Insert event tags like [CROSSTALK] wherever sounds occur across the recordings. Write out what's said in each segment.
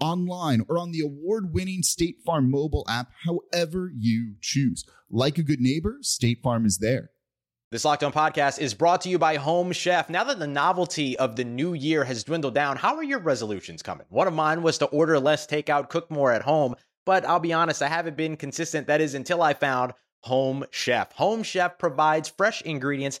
online, or on the award winning State Farm mobile app, however you choose. Like a good neighbor, State Farm is there. This Locked On podcast is brought to you by Home Chef. Now that the novelty of the new year has dwindled down, how are your resolutions coming? One of mine was to order less takeout, cook more at home, but I'll be honest, I haven't been consistent. That is until I found Home Chef. Home Chef provides fresh ingredients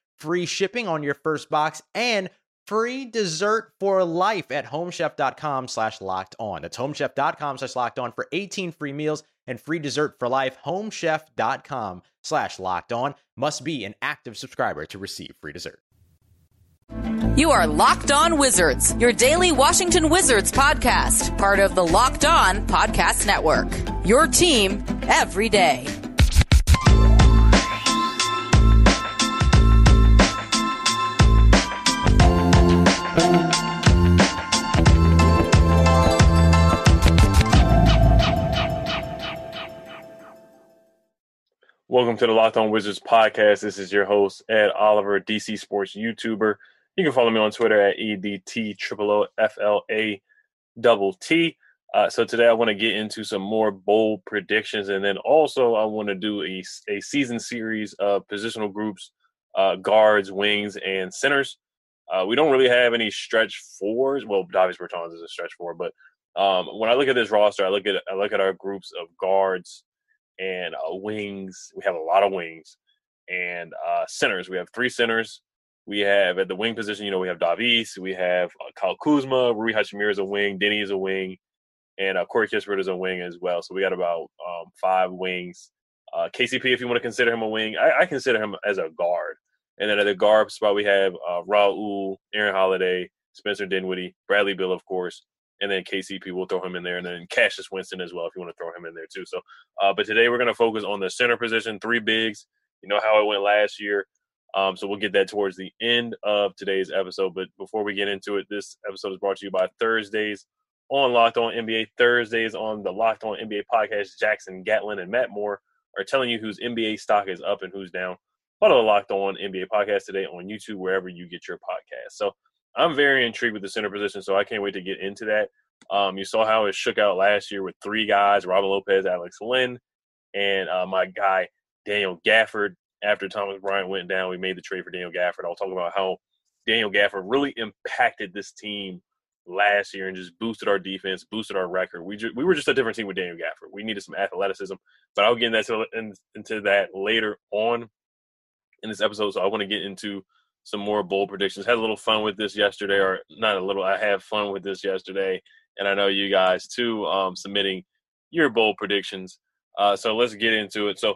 free shipping on your first box and free dessert for life at homechef.com slash locked on. That's homechef.com slash locked on for 18 free meals and free dessert for life. Homechef.com slash locked on must be an active subscriber to receive free dessert. You are Locked On Wizards, your daily Washington Wizards podcast, part of the Locked On Podcast Network. Your team every day. Welcome to the Locked On Wizards podcast. This is your host, Ed Oliver, DC Sports YouTuber. You can follow me on Twitter at EDT double T. Uh, so today I want to get into some more bold predictions, and then also I want to do a, a season series of positional groups, uh, guards, wings, and centers. Uh, we don't really have any stretch fours. Well, Davis Bertans is a stretch four, but um, when I look at this roster, I look at I look at our groups of guards, and uh, wings. We have a lot of wings and uh, centers. We have three centers. We have at the wing position, you know, we have Davis, we have uh, Kyle Kuzma, Rui Hachimura is a wing, Deni is a wing, and uh, Corey Kispert is a wing as well. So we got about um, five wings. Uh, KCP, if you want to consider him a wing, I, I, consider him as a guard. And then at the guard spot, we have uh, Raul, Aaron Holiday, Spencer Dinwiddie, Bradley Beal, of course, and then KCP will throw him in there, and then Cassius Winston as well if you want to throw him in there too. So, uh, but today we're going to focus on the center position, three bigs. You know how it went last year. Um, so we'll get that towards the end of today's episode. But before we get into it, this episode is brought to you by Thursdays on Locked On NBA. Thursdays on the Locked On NBA podcast. Jackson Gatlin and Matt Moore are telling you whose NBA stock is up and who's down. Follow the Locked On NBA podcast today on YouTube wherever you get your podcast. So I'm very intrigued with the center position, so I can't wait to get into that. Um, you saw how it shook out last year with three guys: Robin Lopez, Alex Len, and uh, my guy Daniel Gafford. After Thomas Bryant went down, we made the trade for Daniel Gafford. I'll talk about how Daniel Gafford really impacted this team last year and just boosted our defense, boosted our record. We just, we were just a different team with Daniel Gafford. We needed some athleticism, but I'll get into that later on in this episode. So I want to get into some more bold predictions. Had a little fun with this yesterday, or not a little. I had fun with this yesterday, and I know you guys too, um, submitting your bold predictions. Uh, so let's get into it. So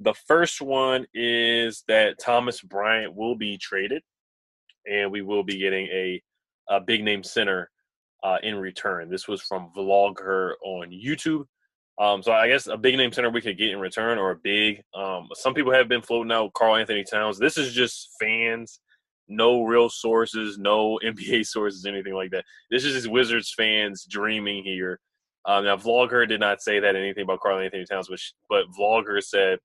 the first one is that Thomas Bryant will be traded, and we will be getting a, a big name center uh, in return. This was from Vlogger on YouTube. Um, so I guess a big name center we could get in return, or a big. Um, some people have been floating out Karl-Anthony Towns. This is just fans no real sources, no [LAUGHS] NBA sources, anything like that. This is just Wizards fans dreaming here. Um, now, Vlogger did not say that anything about Karl-Anthony Towns, but, but Vlogger said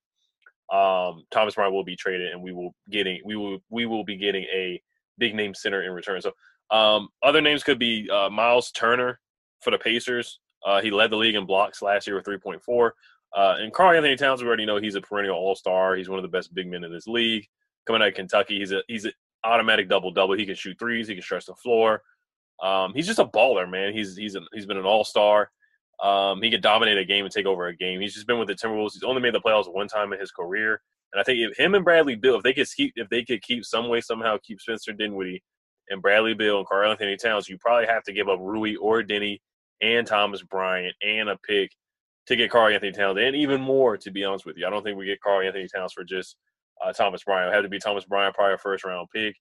um, Thomas Bryant will be traded, and we will getting we will we will be getting a big name center in return. So um, other names could be uh, Miles Turner for the Pacers. Uh, he led the league in blocks last year with 3.4. Uh, and Karl-Anthony Towns, we already know he's a perennial All Star. He's one of the best big men in this league. Coming out of Kentucky, he's a he's an automatic double double. He can shoot threes. He can stretch the floor. Um, he's just a baller, man. He's he's a, he's been an all star. Um, he could dominate a game and take over a game. He's just been with the Timberwolves. He's only made the playoffs one time in his career. And I think if him and Bradley Beal, if they could keep, if they could keep some way somehow keep Spencer Dinwiddie and Bradley Beal and Karl-Anthony Towns, you probably have to give up Rui or Deni and Thomas Bryant and a pick to get Karl-Anthony Towns and even more. To be honest with you, I don't think we get Karl-Anthony Towns for just uh, Thomas Bryant. It had to be Thomas Bryant, probably a first round pick,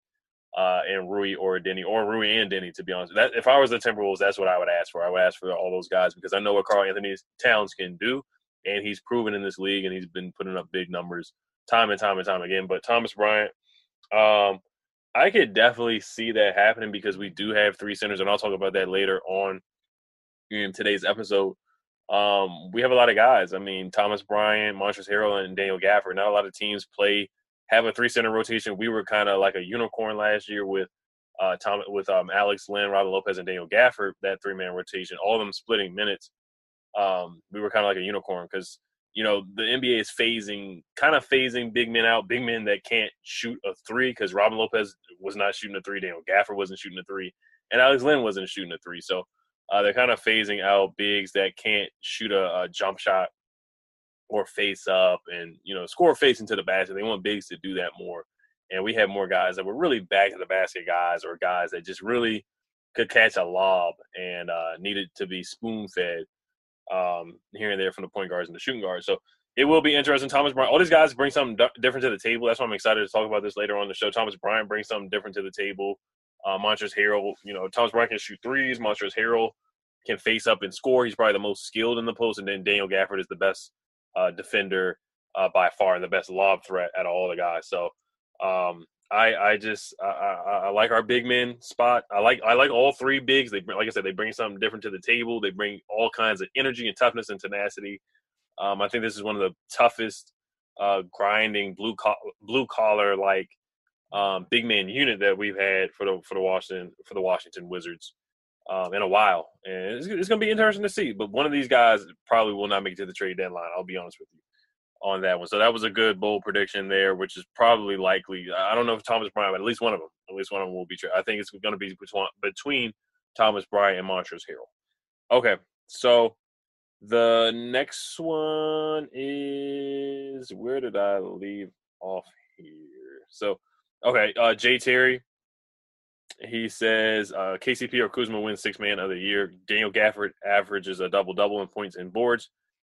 uh, and Rui or Deni, or Rui and Deni, To be honest, that if I was the Timberwolves, that's what I would ask for. I would ask for all those guys because I know what Karl-Anthony Towns can do, and he's proven in this league, and he's been putting up big numbers time and time and time again. But Thomas Bryant, um, I could definitely see that happening because we do have three centers, and I'll talk about that later on in today's episode. Um, we have a lot of guys. I mean, Thomas Bryant, Montrezl Harrell, and Daniel Gafford. Not a lot of teams play have a three center rotation. We were kind of like a unicorn last year with uh, Tom with um, Alex Len, Robin Lopez, and Daniel Gafford. That three man rotation, all of them splitting minutes. Um, we were kind of like a unicorn because you know the NBA is phasing, kind of phasing big men out, big men that can't shoot a three because Robin Lopez was not shooting a three, Daniel Gafford wasn't shooting a three, and Alex Len wasn't shooting a three. So uh, they're kind of phasing out bigs that can't shoot a, a, jump shot or face up and you know score face into the basket. They want bigs to do that more, and we have more guys that were really back to the basket guys or guys that just really could catch a lob and uh, needed to be spoon fed um, here and there from the point guards and the shooting guards. So it will be interesting. Thomas Bryant, all these guys bring something different to the table. That's why I'm excited to talk about this later on the show. Thomas Bryant brings something different to the table. Uh, Montrezl Harrell, you know, Thomas Bryant can shoot threes. Montrezl Harrell can face up and score. He's probably the most skilled in the post, and then Daniel Gafford is the best uh, defender uh, by far and the best lob threat out of all the guys. So um, I I just I, I, I, like our big men spot. I like I like all three bigs. They like I said they bring something different to the table. They bring all kinds of energy and toughness and tenacity. Um, I think this is one of the toughest uh, grinding blue co- blue collar like um, big man unit that we've had for the for the Washington for the Washington Wizards um, in a while, and it's, it's going to be interesting to see. But one of these guys probably will not make it to the trade deadline. I'll be honest with you on that one. So that was a good bold prediction there, which is probably likely. I don't know if Thomas Bryant, but at least one of them, at least one of them will be true. I think it's going to be between between Thomas Bryant and Montrezl Harrell. Okay, so the next one is where did I leave off here? So Okay, uh, Jay Terry. He says uh, KCP or Kuzma wins six man of the year. Daniel Gafford averages a double double in points and boards.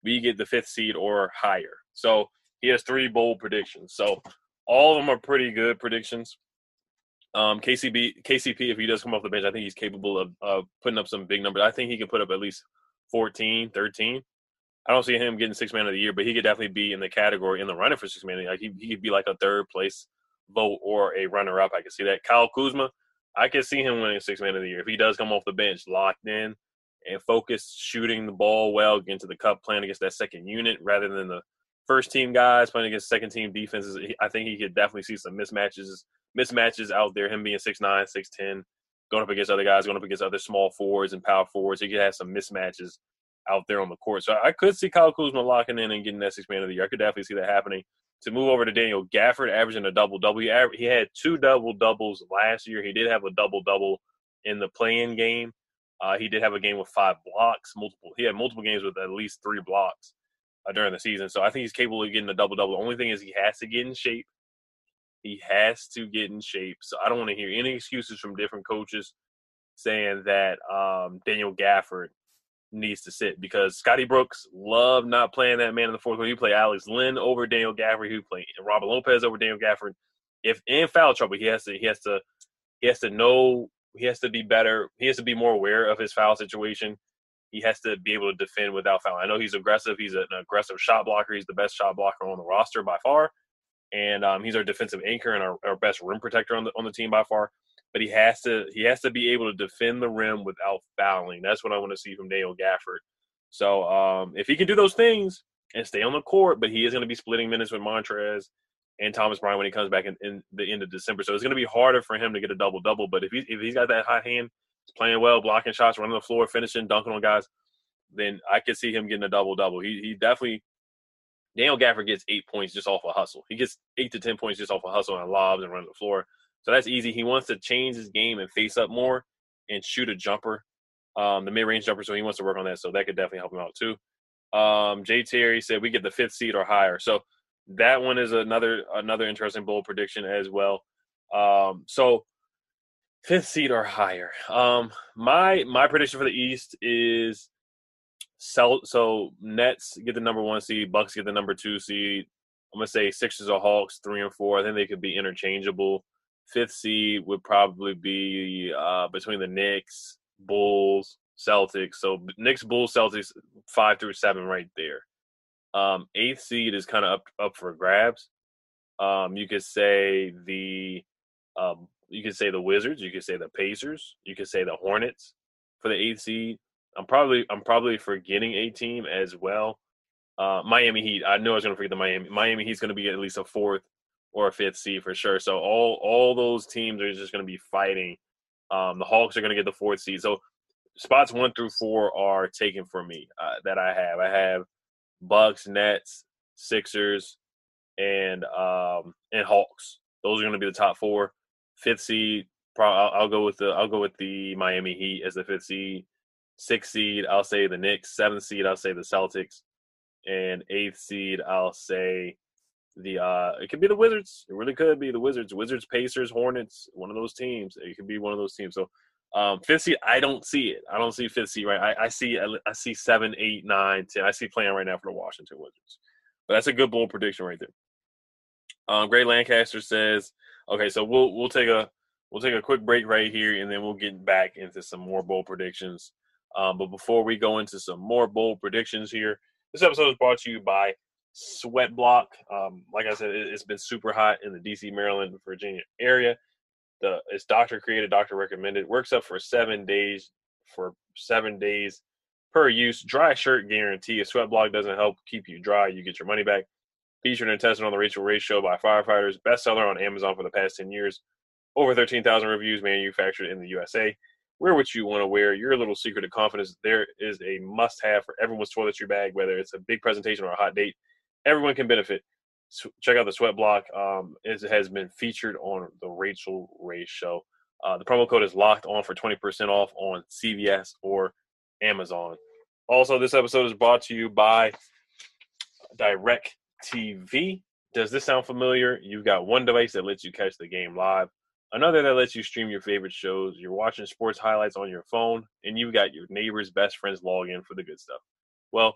We get the fifth seed or higher. So he has three bold predictions. So all of them are pretty good predictions. Um, KCB, KCP, if he does come off the bench, I think he's capable of putting up some big numbers. I think he can put up at least 14, 13. I don't see him getting six man of the year, but he could definitely be in the category in the running for six man. Like he, he could be like a third place vote or a runner up. I can see that. Kyle Kuzma, I can see him winning six man of the year if he does come off the bench, locked in and focused, shooting the ball well, getting to the cup, playing against that second unit rather than the first team guys playing against second team defenses. I think he could definitely see some mismatches, mismatches out there. Him being six nine, six ten, going up against other guys, going up against other small forwards and power forwards. He could have some mismatches out there on the court. So I could see Kyle Kuzma locking in and getting that six man of the year. I could definitely see that happening to move over to Daniel Gafford, averaging a double double. He, had two double doubles last year. He did have a double double in the play-in game. Uh, he did have a game with five blocks, multiple. He had multiple games with at least three blocks uh, during the season. So I think he's capable of getting a double double. The only thing is he has to get in shape. He has to get in shape. So I don't want to hear any excuses from different coaches saying that um, Daniel Gafford needs to sit because Scotty Brooks loved not playing that man in the fourth quarter. He played Alex Len over Daniel Gafford. He played Robin Lopez over Daniel Gafford. If in foul trouble, he has to he has to he has to know he has to be better. He has to be more aware of his foul situation. He has to be able to defend without foul. I know he's aggressive. He's an aggressive shot blocker. He's the best shot blocker on the roster by far, and um, he's our defensive anchor and our, our best rim protector on the on the team by far but he has to he has to be able to defend the rim without fouling. That's what I want to see from Daniel Gafford. So um, if he can do those things and stay on the court, but he is going to be splitting minutes with Montrez and Thomas Bryant when he comes back in, in, the end of December. So it's going to be harder for him to get a double double. But if he if he's got that hot hand, he's playing well, blocking shots, running the floor, finishing, dunking on guys, then I could see him getting a double double. He he definitely Daniel Gafford gets eight points just off a hustle. He gets eight to ten points just off a hustle and lobs and running the floor. So that's easy. He wants to change his game and face up more and shoot a jumper um, the mid range jumper, so he wants to work on that. So that could definitely help him out too. Um, Jay Terry said we get the fifth seed or higher. So that one is another another interesting bold prediction as well. Um, so fifth seed or higher. Um, my my prediction for the East is sell. So Nets get the number one seed, Bucks get the number two seed. I'm gonna say Sixers or Hawks three and four. I think they could be interchangeable. Fifth seed would probably be uh, between the Knicks, Bulls, Celtics. So Knicks, Bulls, Celtics, five through seven right there. Um, eighth seed is kind of up up for grabs. Um, you could say the um, you could say the Wizards, you could say the Pacers, you could say the Hornets for the eighth seed. I'm probably I'm probably forgetting a team as well. Uh, Miami Heat. I know I was going to forget the Miami. Miami Heat's going to be at least a fourth or a fifth seed for sure. So all all those teams are just going to be fighting. Um, the Hawks are going to get the fourth seed. So spots one through four are taken for me uh, that I have. I have Bucks, Nets, Sixers, and um, and Hawks. Those are going to be the top four. Fifth seed, I'll, I'll go with the I'll go with the Miami Heat as the fifth seed. Sixth seed, I'll say the Knicks. Seventh seed, I'll say the Celtics. And eighth seed, I'll say the uh it could be the Wizards. It really could be the Wizards. Wizards, Pacers, Hornets, one of those teams. It could be one of those teams. So um fifth seed, I don't see it. I don't see fifth seed right. I, I see I see seven, eight, nine, ten. I see playing right now for the Washington Wizards. But that's a good bold prediction right there. Um Gray Lancaster says, okay, so we'll we'll take a we'll take a quick break right here and then we'll get back into some more bold predictions. Um, but before we go into some more bold predictions here, this episode is brought to you by Sweat Block. Um, like I said, it, has been super hot in the DC, Maryland, Virginia area. The it's doctor created, doctor recommended. Works up for seven days for seven days per use. Dry shirt guarantee. If Sweat Block doesn't help keep you dry, you get your money back. Featured and tested on the Rachael Ray Show by firefighters. Bestseller on Amazon for the past ten years. Over 13,000 reviews manufactured in the USA. Wear what you want to wear. Your little secret of confidence. There is a must have for everyone's toiletry bag, whether it's a big presentation or a hot date everyone can benefit. check out the Sweat Block. Um, it has been featured on the Rachael Ray Show. Uh, the promo code is locked on for 20% off on CVS or Amazon. Also, this episode is brought to you by Direct TV. Does this sound familiar? You've got one device that lets you catch the game live, another that lets you stream your favorite shows. You're watching sports highlights on your phone, and you've got your neighbor's best friends log in for the good stuff. Well,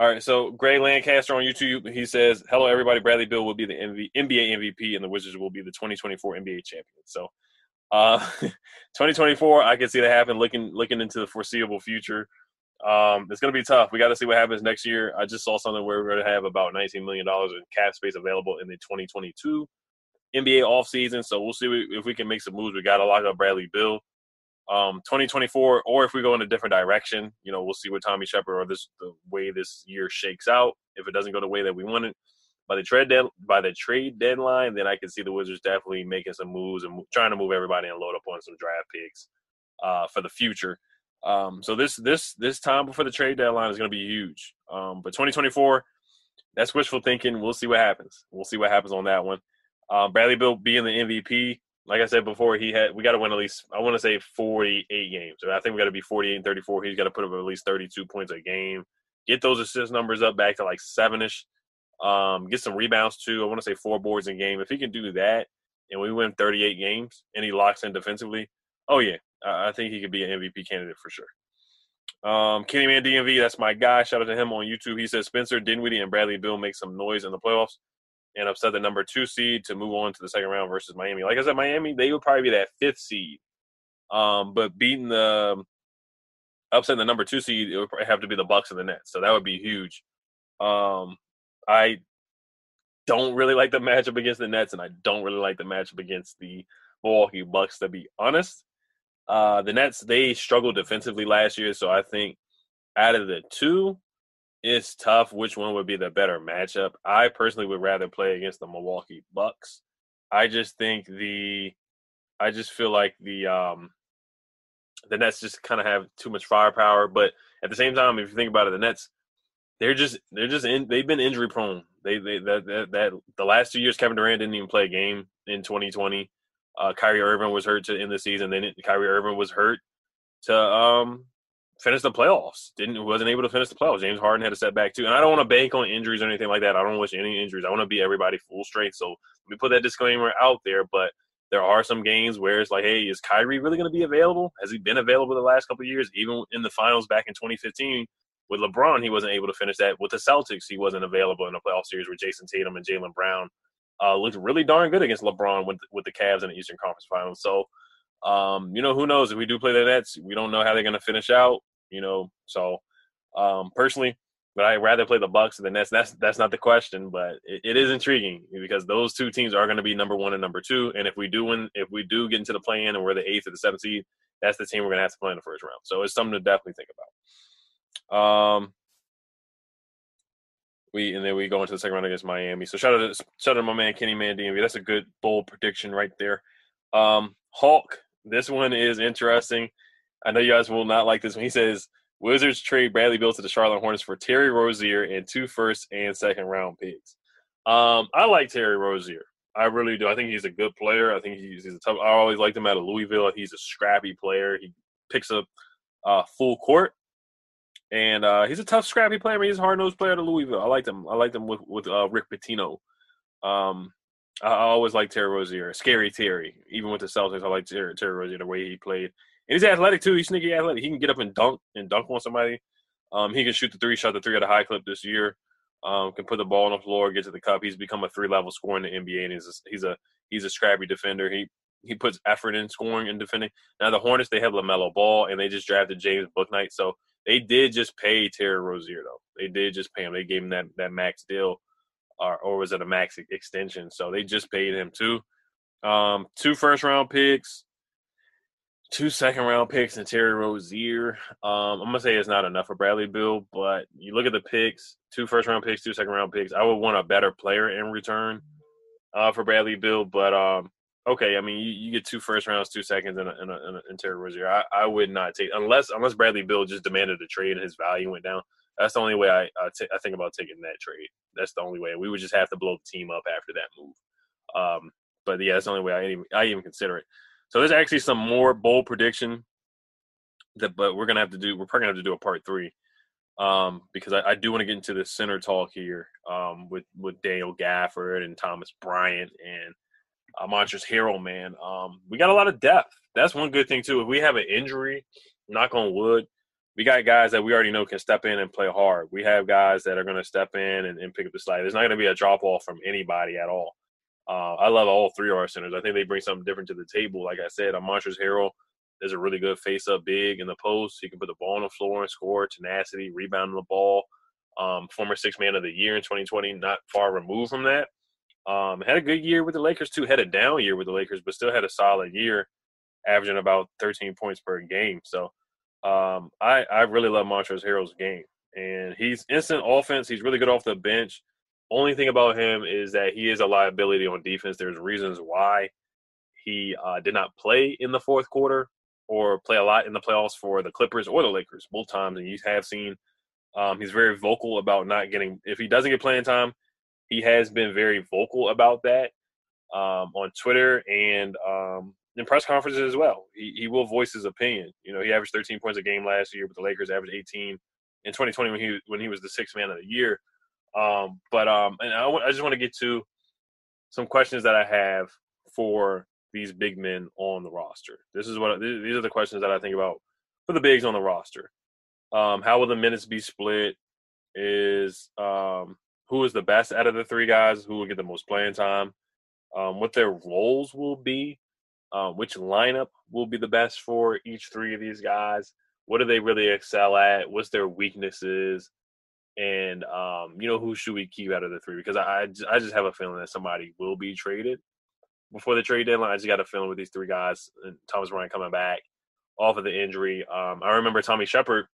All right, so Gray Lancaster on YouTube, he says, "Hello, everybody. Bradley Beal will be the MV, NBA MVP, and the Wizards will be the 2024 NBA champion." So, uh, [LAUGHS] 2024, I can see that happen. Looking looking into the foreseeable future, um, it's going to be tough. We got to see what happens next year. I just saw something where we're going to have about 19 million dollars in cap space available in the 2022 NBA offseason. So we'll see if we can make some moves. We got to lock up Bradley Beal um, 2024, or if we go in a different direction, you know, we'll see what Tommy Sheppard or this the way this year shakes out. If it doesn't go the way that we want it by the trade dead, by the trade deadline, then I can see the Wizards definitely making some moves and trying to move everybody and load up on some draft picks uh, for the future. Um, so this this this time before the trade deadline is going to be huge. Um, but 2024, that's wishful thinking. We'll see what happens. We'll see what happens on that one. Um, Bradley Beal being the MVP, like I said before, he had we got to win at least I want to say 48 games. I think we got to be 48 and 34. He's got to put up at least 32 points a game. Get those assist numbers up back to like sevenish. Um, get some rebounds too. I want to say four boards in game. If he can do that, and we win 38 games, and he locks in defensively, oh yeah, I think he could be an MVP candidate for sure. Um, Kenny Man DMV, that's my guy. Shout out to him on YouTube. He says Spencer Dinwiddie and Bradley Beal make some noise in the playoffs and upset the number two seed to move on to the second round versus Miami. Like I said, Miami they would probably be that fifth seed, um, but beating the upsetting the number two seed, it would have to be the Bucks and the Nets. So that would be huge. Um, I don't really like the matchup against the Nets, and I don't really like the matchup against the Milwaukee Bucks. To be honest, Uh, the Nets they struggled defensively last year, so I think out of the two, it's tough which one would be the better matchup. I personally would rather play against the Milwaukee Bucks. I just think the I just feel like the um the Nets just kind of have too much firepower, but at the same time, if you think about it, the Nets they're just they're just in they've been injury prone. They they that, that, that the last two years Kevin Durant didn't even play a game in 2020. Uh, Kyrie Irving was hurt to end the season. Then Kyrie Irving was hurt to um finish the playoffs. Didn't wasn't able to finish the playoffs. James Harden had a setback too. And I don't want to bank on injuries or anything like that. I don't wish any injuries. I want to be everybody full strength. So let me put that disclaimer out there. But there are some games where it's like, hey, is Kyrie really going to be available? Has he been available the last couple years? Even in the finals back in 2015 with LeBron, he wasn't able to finish that. With the Celtics, he wasn't available in the playoff series where Jayson Tatum and Jaylen Brown uh, looked really darn good against LeBron with with the Cavs in the Eastern Conference Finals. So, um, you know, who knows if we do play the Nets, we don't know how they're going to finish out. You know, so um, personally, but I'd rather play the Bucks than Nets. That's that's not the question, but it, it is intriguing because those two teams are going to be number one and number two. And if we do win, if we do get into the play in and we're the eighth or the seventh seed, that's the team we're going to have to play in the first round. So it's something to definitely think about. Um, we and then we go into the second round against Miami. So shout out to shout out to my man Kenny Man DMV. That's a good bold prediction right there. Um, Hulk, this one is interesting. I know you guys will not like this one. He says Wizards trade Bradley Beal to the Charlotte Hornets for Terry Rozier and two first and second round picks. Um, I like Terry Rozier. I really do. I think he's a good player. I think he's, he's a tough. I always liked him out of Louisville. He's a scrappy player. He picks up uh, full court, and uh, he's a tough, scrappy player. I mean, he's a hard nosed player to Louisville. I liked him. I liked him with with uh, Rick Pitino. Um, I, always liked Terry Rozier, scary Terry. Even with the Celtics, I like Terry, Terry Rozier the way he played. And he's athletic too. He's sneaky athletic. He can get up and dunk and dunk on somebody. Um, he can shoot the three, shot the three at a high clip this year. Um, can put the ball on the floor, get to the cup. He's become a three level scorer in the NBA, and he's a, he's a he's a scrappy defender. He he puts effort in scoring and defending. Now the Hornets they have LaMelo Ball, and they just drafted James Bouknight, so they did just pay Terry Rozier though. They did just pay him. They gave him that that max deal, or or was it a max extension? So they just paid him too. Um, two first round picks, two second round picks and Terry Rozier. Um, I'm gonna say it's not enough for Bradley Beal, but you look at the picks: two first round picks, two second round picks. I would want a better player in return uh, for Bradley Beal, but um, okay. I mean, you, you get two first rounds, two seconds, and, a, and, a, and, a, and Terry Rozier. I, I would not take unless unless Bradley Beal just demanded a trade and his value went down. That's the only way I I, t- I think about taking that trade. That's the only way. We would just have to blow the team up after that move. Um, but yeah, that's the only way I even I even consider it. So there's actually some more bold prediction that, but we're gonna have to do. We're probably gonna have to do a part three um, because I, I do want to get into the center talk here um, with with Daniel Gafford and Thomas Bryant and uh, Montrezl Harrell. Man, um, we got a lot of depth. That's one good thing too. If we have an injury, knock on wood, we got guys that we already know can step in and play hard. We have guys that are going to step in and, and pick up the slack. There's not going to be a drop off from anybody at all. Uh, I love all three of our centers. I think they bring something different to the table. Like I said, a Montrezl Harrell is a really good face up big in the post. He can put the ball on the floor and score, tenacity, rebounding the ball. Um, former six man of the year in 2020, not far removed from that. Um, had a good year with the Lakers too. Had a down year with the Lakers, but still had a solid year, averaging about 13 points per game. So um, I I really love Montrezl Harrell's game, and he's instant offense. He's really good off the bench. Only thing about him is that he is a liability on defense. There's reasons why he uh, did not play in the fourth quarter or play a lot in the playoffs for the Clippers or the Lakers both times. And you have seen um, he's very vocal about not getting. If he doesn't get playing time, he has been very vocal about that um, on Twitter and um, in press conferences as well. He, he will voice his opinion. You know, he averaged 13 points a game last year, but the Lakers averaged 18 in 2020 when he when he was the sixth man of the year. Um, but um, and I, w- I just want to get to some questions that I have for these big men on the roster. This is what these are the questions that I think about for the bigs on the roster. Um, how will the minutes be split? Is um, who is the best out of the three guys? Who will get the most playing time? Um, what their roles will be? Uh, which lineup will be the best for each three of these guys? What do they really excel at? What's their weaknesses? And um, you know who should we keep out of the three? Because I I just have a feeling that somebody will be traded before the trade deadline. I just got a feeling with these three guys and Thomas Bryant coming back, off of the injury. Um, I remember Tommy Sheppard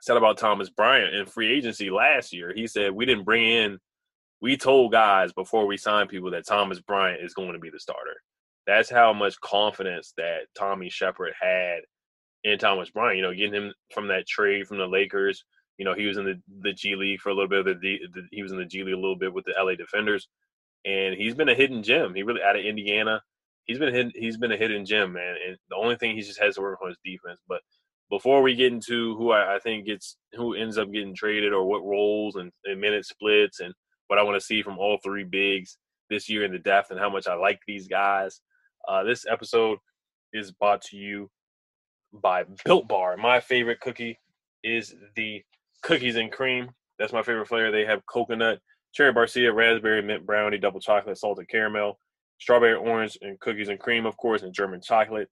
said about Thomas Bryant in free agency last year. He said we didn't bring in, we told guys before we signed people that Thomas Bryant is going to be the starter. That's how much confidence that Tommy Sheppard had in Thomas Bryant. You know, getting him from that trade from the Lakers. You know, he was in the, the G League for a little bit. The, the, he was in the G League a little bit with the LA Defenders, and he's been a hidden gem. He really out of Indiana. He's been hidden, he's been a hidden gem, man. And the only thing he just has to work on is defense. But before we get into who I, I think gets who ends up getting traded or what roles and, and minute splits and what I want to see from all three bigs this year in the depth and how much I like these guys. Uh, this episode is brought to you by Built Bar. My favorite cookie is the cookies and cream. That's my favorite flavor. They have coconut, cherry barcia, raspberry, mint brownie, double chocolate, salted caramel, strawberry orange, and cookies and cream, of course, and German chocolate.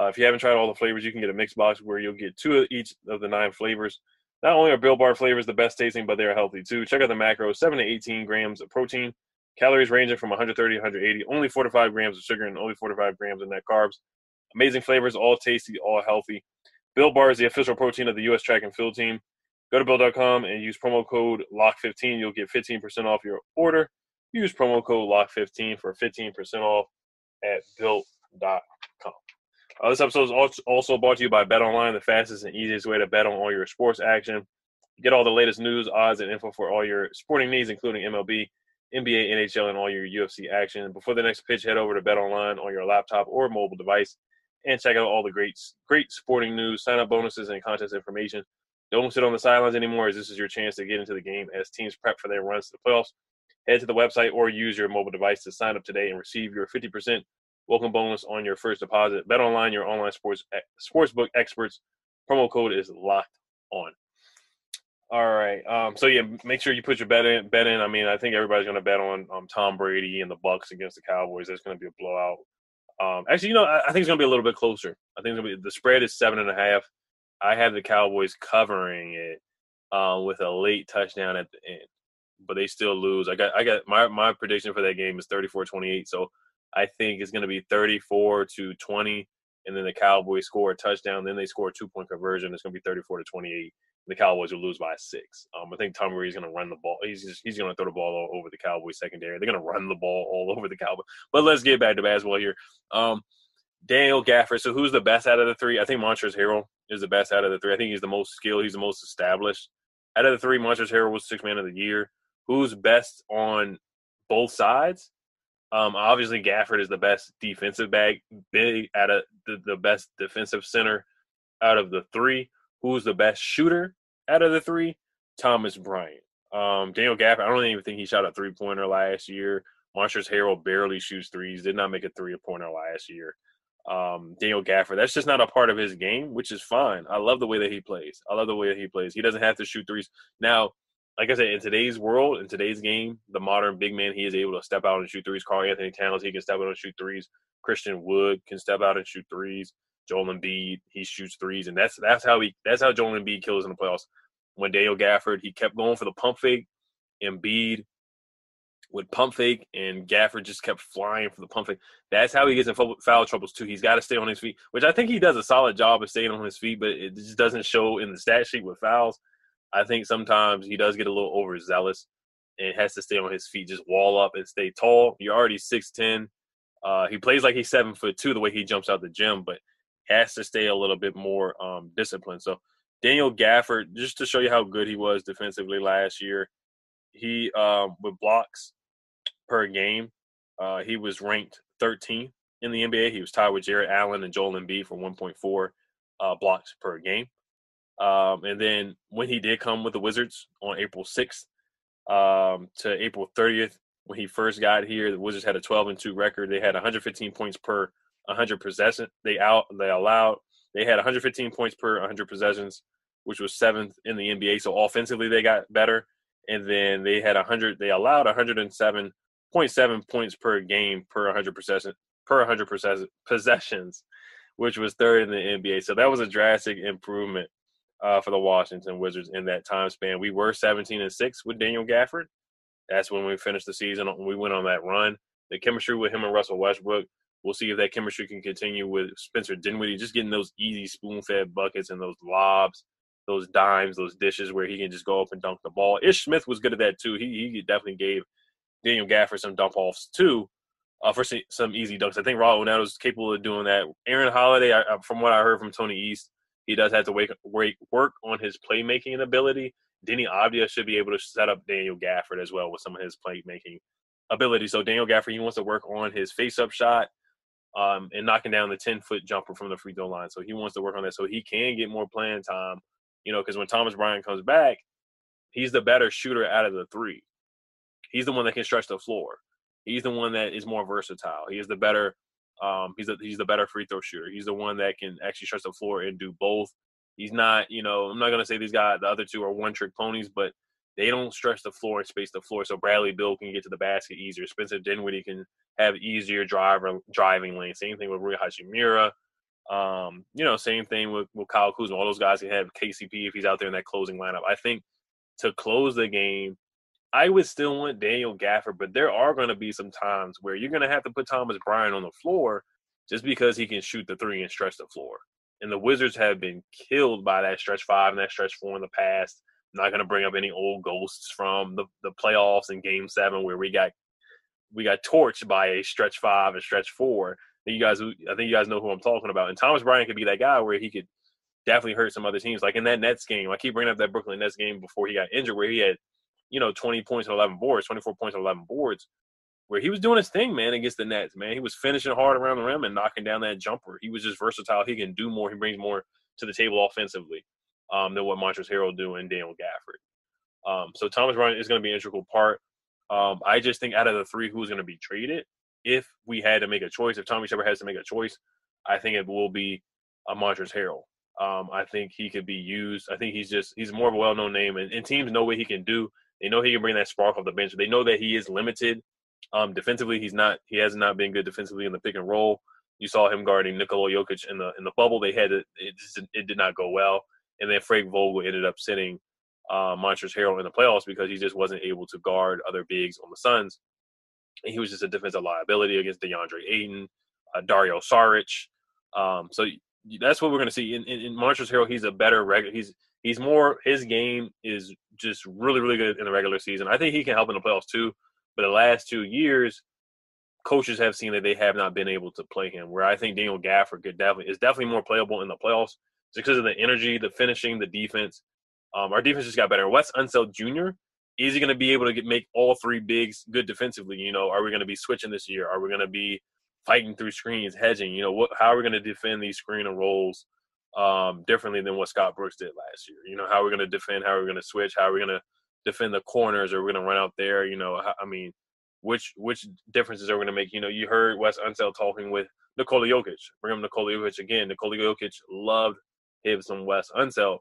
Uh, if you haven't tried all the flavors, you can get a mix box where you'll get two of each of the nine flavors. Not only are Built Bar flavors the best tasting, but they're healthy too. Check out the macros: seven to eighteen grams of protein, calories ranging from 130 to 180, only 45 grams of sugar, and only 45 grams of net carbs. Amazing flavors, all tasty, all healthy. Built Bar is the official protein of the U.S. track and field team. Go to Built.com and use promo code LOCK15. You'll get 15% off your order. Use promo code LOCK15 for 15% off at Built.com. Uh, this episode is also brought to you by Bet Online, the fastest and easiest way to bet on all your sports action. Get all the latest news, odds, and info for all your sporting needs, including MLB, NBA, NHL, and all your UFC action. Before the next pitch, head over to Bet Online on your laptop or mobile device and check out all the great, great sporting news, sign up bonuses, and contest information. Don't sit on the sidelines anymore, as this is your chance to get into the game as teams prep for their runs to the playoffs. Head to the website or use your mobile device to sign up today and receive your 50% Welcome bonus on your first deposit. Bet online, your online sports sportsbook experts. Promo code is locked on. All right. Um, so yeah, make sure you put your bet in. Bet in. I mean, I think everybody's going to bet on um, Tom Brady and the Bucks against the Cowboys. That's going to be a blowout. Um, actually, you know, I, I think it's going to be a little bit closer. I think be, the spread is seven and a half. I have the Cowboys covering it uh, with a late touchdown at the end, but they still lose. I got I got my my prediction for that game is 34-28. So I think it's going to be 34 to 20, and then the Cowboys score a touchdown. Then they score a two point conversion. It's going to be 34 to 28. The Cowboys will lose by six. Um, I think Tom Brady's going to run the ball. He's just, he's going to throw the ball all over the Cowboys secondary. They're going to run the ball all [LAUGHS] over the Cowboys. But let's get back to basketball here. Um, Daniel Gafford. So who's the best out of the three? I think Montrezl Harrell is the best out of the three. I think he's the most skilled. He's the most established. Out of the three, Montrezl Harrell was six man of the year. Who's best on both sides? Um, obviously, Gafford is the best defensive bag, big out of the, the best defensive center out of the three. Who's the best shooter out of the three? Thomas Bryant. Um, Daniel Gafford, I don't even think he shot a three pointer last year. Montrezl Harrell barely shoots threes, did not make a three pointer last year. Um, Daniel Gafford, that's just not a part of his game, which is fine. I love the way that he plays. I love the way that he plays. He doesn't have to shoot threes. Now, like I said, in today's world, in today's game, the modern big man, he is able to step out and shoot threes. Karl-Anthony Towns, he can step out and shoot threes. Christian Wood can step out and shoot threes. Joel Embiid, he shoots threes, and that's that's how he that's how Joel Embiid kills in the playoffs. When Daniel Gafford, he kept going for the pump fake. Embiid would pump fake, and Gafford just kept flying for the pump fake. That's how he gets in foul troubles too. He's got to stay on his feet, which I think he does a solid job of staying on his feet, but it just doesn't show in the stat sheet with fouls. I think sometimes he does get a little overzealous and has to stay on his feet, just wall up and stay tall. You're already six ten. Uh, he plays like he's seven foot two the way he jumps out the gym, but has to stay a little bit more um, disciplined. So Daniel Gafford, just to show you how good he was defensively last year, he um, with blocks per game, uh, he was ranked 13th in the NBA. He was tied with Jarrett Allen and Joel Embiid for 1.4 uh, blocks per game. Um, and then when he did come with the Wizards on April 6th um, to April 30th, when he first got here, the Wizards had a 12 and 2 record. They had 115 points per 100 possession. They out they allowed they had 115 points per 100 possessions, which was seventh in the NBA. So offensively they got better, and then they had 100. They allowed 107.7 points per game per 100 possession per 100 possessions, which was third in the NBA. So that was a drastic improvement uh, for the Washington Wizards in that time span. We were 17 and six with Daniel Gafford. That's when we finished the season. We went on that run. The chemistry with him and Russell Westbrook We'll see if that chemistry can continue with Spencer Dinwiddie, just getting those easy spoon fed buckets and those lobs, those dimes, those dishes where he can just go up and dunk the ball. Ish Smith was good at that too. He, he definitely gave Daniel Gafford some dump offs too uh, for some easy dunks. I think Raul Neto is capable of doing that. Aaron Holiday, I, from what I heard from Tony East, he does have to wake, wake, work on his playmaking ability. Deni Avdija should be able to set up Daniel Gafford as well with some of his playmaking ability. So Daniel Gafford, he wants to work on his face-up shot um, and knocking down the 10-foot jumper from the free throw line. So he wants to work on that so he can get more playing time. You know, because when Thomas Bryant comes back, he's the better shooter out of the three. He's the one that can stretch the floor. He's the one that is more versatile. He is the better. Um, he's the he's the better free throw shooter. He's the one that can actually stretch the floor and do both. He's not, you know, I'm not gonna say these guys, the other two are one trick ponies, but they don't stretch the floor and space the floor. So Bradley Beal can get to the basket easier. Spencer Dinwiddie can have easier driver driving lane. Same thing with Rui Hachimura. Um, you know, same thing with, with Kyle Kuzma. All those guys can have KCP if he's out there in that closing lineup. I think to close the game, I would still want Daniel Gafford, but there are going to be some times where you're going to have to put Thomas Bryant on the floor just because he can shoot the three and stretch the floor. And the Wizards have been killed by that stretch five and that stretch four in the past. I'm not going to bring up any old ghosts from the, the playoffs in Game Seven where we got we got torched by a stretch five and stretch four. You guys, I think you guys know who I'm talking about. And Thomas Bryant could be that guy where he could definitely hurt some other teams. Like in that Nets game, I keep bringing up that Brooklyn Nets game before he got injured, where he had you know, 20 points and 11 boards, 24 points and 11 boards, where he was doing his thing, man, against the Nets, man. He was finishing hard around the rim and knocking down that jumper. He was just versatile. He can do more. He brings more to the table offensively um, than what Montrezl Harrell do and Daniel Gafford. Um, so Thomas Bryant is going to be an integral part. Um, I just think out of the three, who's going to be traded, if we had to make a choice, if Tommy Sheppard has to make a choice, I think it will be a Montrezl Harrell. Um, I think he could be used. I think he's just he's more of a well-known name, and, and teams know what he can do. They know he can bring that spark off the bench. They know that he is limited um, defensively. He's not. He has not been good defensively in the pick and roll. You saw him guarding Nikola Jokic in the in the bubble. They had it. It, just, it did not go well. And then Frank Vogel ended up sitting uh, Montrezl Harrell in the playoffs because he just wasn't able to guard other bigs on the Suns. And he was just a defensive liability against DeAndre Ayton, uh, Dario Saric. Um, so that's what we're going to see. In, in, in Montrezl Harrell, he's a better regular. He's he's more his game is just really really good in the regular season. I think he can help in the playoffs too. But the last two years, coaches have seen that they have not been able to play him. Where I think Daniel Gafford could definitely is definitely more playable in the playoffs just because of the energy, the finishing, the defense. Um, our defense just got better. Wes Unseld Jr. Is he going to be able to get, make all three bigs good defensively? You know, are we going to be switching this year? Are we going to be fighting through screens, hedging? You know, what? How are we going to defend these screen and rolls? Um, differently than what Scott Brooks did last year. You know, how are we going to defend? How are we going to switch? How are we going to defend the corners? Are we going to run out there? You know, I mean, which which differences are we going to make? You know, you heard Wes Unseld talking with Nikola Jokic. Bring him Nikola Jokic again. Nikola Jokic loved him some Wes Unseld.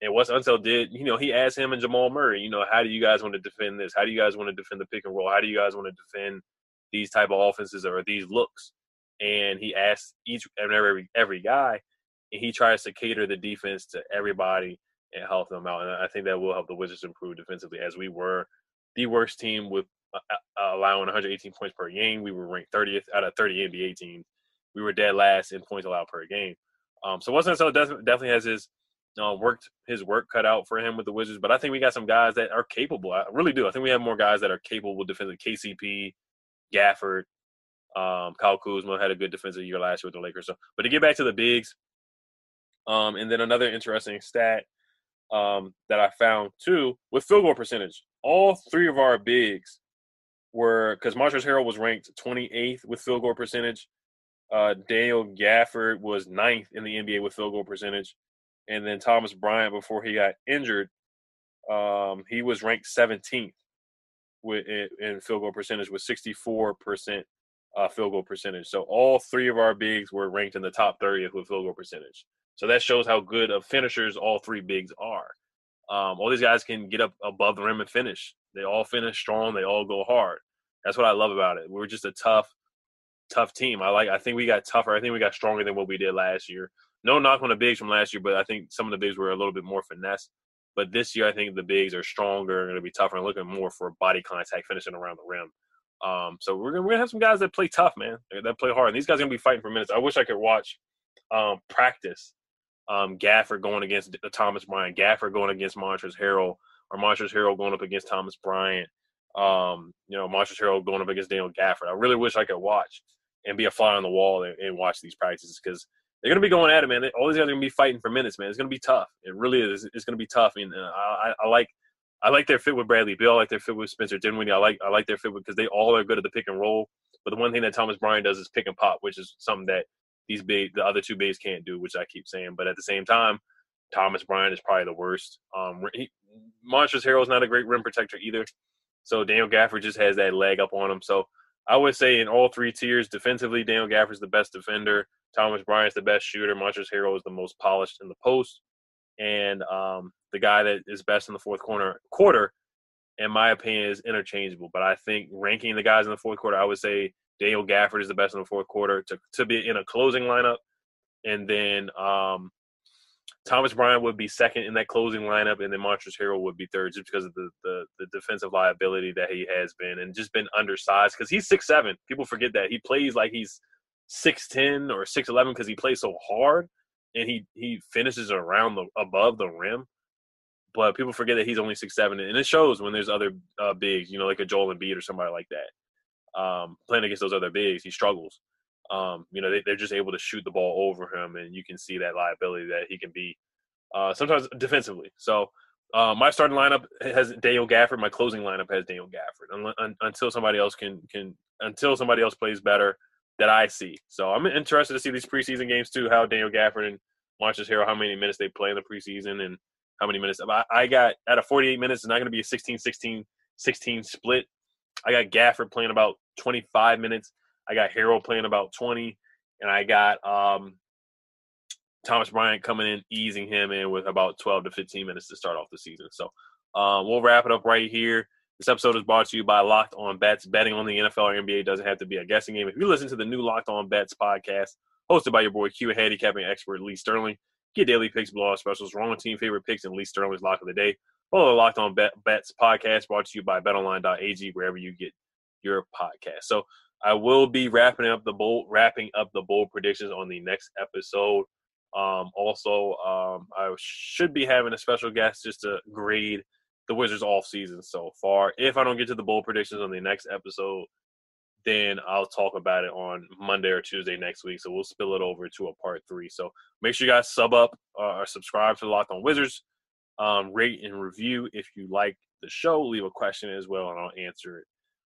And Wes Unseld did, you know, he asked him and Jamal Murray, you know, how do you guys want to defend this? How do you guys want to defend the pick and roll? How do you guys want to defend these type of offenses or these looks? And he asked each and every every guy, he tries to cater the defense to everybody and help them out. And I think that will help the Wizards improve defensively, as we were the worst team with uh, uh allowing 118 points per game. We were ranked 30th out of 30 NBA teams. We were dead last in points allowed per game. Um, so Wes Unseld definitely has his uh, worked his work cut out for him with the Wizards. But I think we got some guys that are capable. I really do. I think we have more guys that are capable defensively. KCP, Gafford, um, Kyle Kuzma had a good defensive year last year with the Lakers. So, but to get back to the bigs, um, and then another interesting stat um, that I found too with field goal percentage, all three of our bigs were because Montrezl Harrell was ranked 28th with field goal percentage. Uh, Daniel Gafford was ninth in the NBA with field goal percentage, and then Thomas Bryant before he got injured, um, he was ranked 17th with in field goal percentage with 64 percent uh, field goal percentage. So all three of our bigs were ranked in the top 30th with field goal percentage. So that shows how good of finishers all three bigs are. Um, all these guys can get up above the rim and finish. They all finish strong. They all go hard. That's what I love about it. We're just a tough, tough team. I like. I think we got tougher. I think we got stronger than what we did last year. No knock on the bigs from last year, but I think some of the bigs were a little bit more finesse. But this year, I think the bigs are stronger, going to be tougher, and looking more for body contact, finishing around the rim. Um, so we're gonna, we're gonna have some guys that play tough, man. That play hard. And these guys are gonna be fighting for minutes. I wish I could watch um, practice. Um, Gafford going against Thomas Bryant, Gafford going against Montrezl Harrell, or Montrezl Harrell going up against Thomas Bryant. Um, you know, Montrezl Harrell going up against Daniel Gafford. I really wish I could watch and be a fly on the wall and, and watch these practices because they're going to be going at it, man. All these guys are going to be fighting for minutes, man. It's going to be tough. It really is. It's going to be tough. I mean, uh, I, I, like I like their fit with Bradley Beal. I like their fit with Spencer Dinwiddie. I like I like their fit because they all are good at the pick and roll. But the one thing that Thomas Bryant does is pick and pop, which is something that these big the other two bigs can't do, which I keep saying. But at the same time, Thomas Bryant is probably the worst. Um, he, is not a great rim protector either. So Daniel Gafford just has that leg up on him. So I would say in all three tiers, defensively, Daniel Gafford's the best defender. Thomas Bryant's the best shooter. Montrezl Harrell is the most polished in the post. And um, the guy that is best in the fourth corner quarter, in my opinion, is interchangeable. But I think ranking the guys in the fourth quarter, I would say Daniel Gafford is the best in the fourth quarter to, to be in a closing lineup. And then um, Thomas Bryant would be second in that closing lineup, and then Montrezl Harrell would be third, just because of the, the, the defensive liability that he has been, and just been undersized. Because he's six seven. People forget that he plays like he's six ten or six eleven because he plays so hard, and he he finishes around the above the rim. But people forget that he's only six seven, and it shows when there's other uh, bigs, you know, like a Joel Embiid or somebody like that, um, playing against those other bigs. He struggles um, you know, they, they're just able to shoot the ball over him, and you can see that liability that he can be uh, sometimes defensively. So uh, my starting lineup has Daniel Gafford. My closing lineup has Daniel Gafford un- un- until somebody else can can until somebody else plays better that I see. So I'm interested to see these preseason games too. How Daniel Gafford and Montrezl Harrell, how many minutes they play in the preseason, and how many minutes. I, I got out of 48 minutes. It's not going to be a 16, 16, 16 split. I got Gafford playing about 25 minutes. I got Harrell playing about 20, and I got um, Thomas Bryant coming in, easing him in with about 12 to 15 minutes to start off the season. So um, we'll wrap it up right here. This episode is brought to you by Locked On Bets. Betting on the NFL or NBA doesn't have to be a guessing game. If you listen to the new Locked On Bets podcast, hosted by your boy Q handicapping expert Lee Sterling, get daily picks, blowout specials, wrong team favorite picks, and Lee Sterling's lock of the day. Follow the Locked On Bet, Bets podcast brought to you by BetOnline.ag wherever you get podcast. So I will be wrapping up the bowl, wrapping up the bowl predictions on the next episode. Um, also, um, I should be having a special guest just to grade the Wizards off season so far. If I don't get to the bowl predictions on the next episode, then I'll talk about it on Monday or Tuesday next week. So we'll spill it over to a part three. So make sure you guys sub up uh, or subscribe to Locked On Wizards. Um, rate and review if you like the show. Leave a question as well, and I'll answer it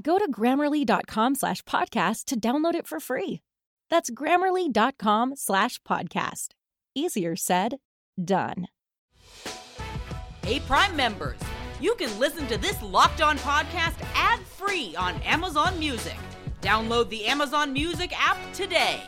Go to grammarly.com slash podcast to download it for free. That's grammarly.com slash podcast. Easier said, done. Hey, Prime members, you can listen to this locked on podcast ad free on Amazon Music. Download the Amazon Music app today.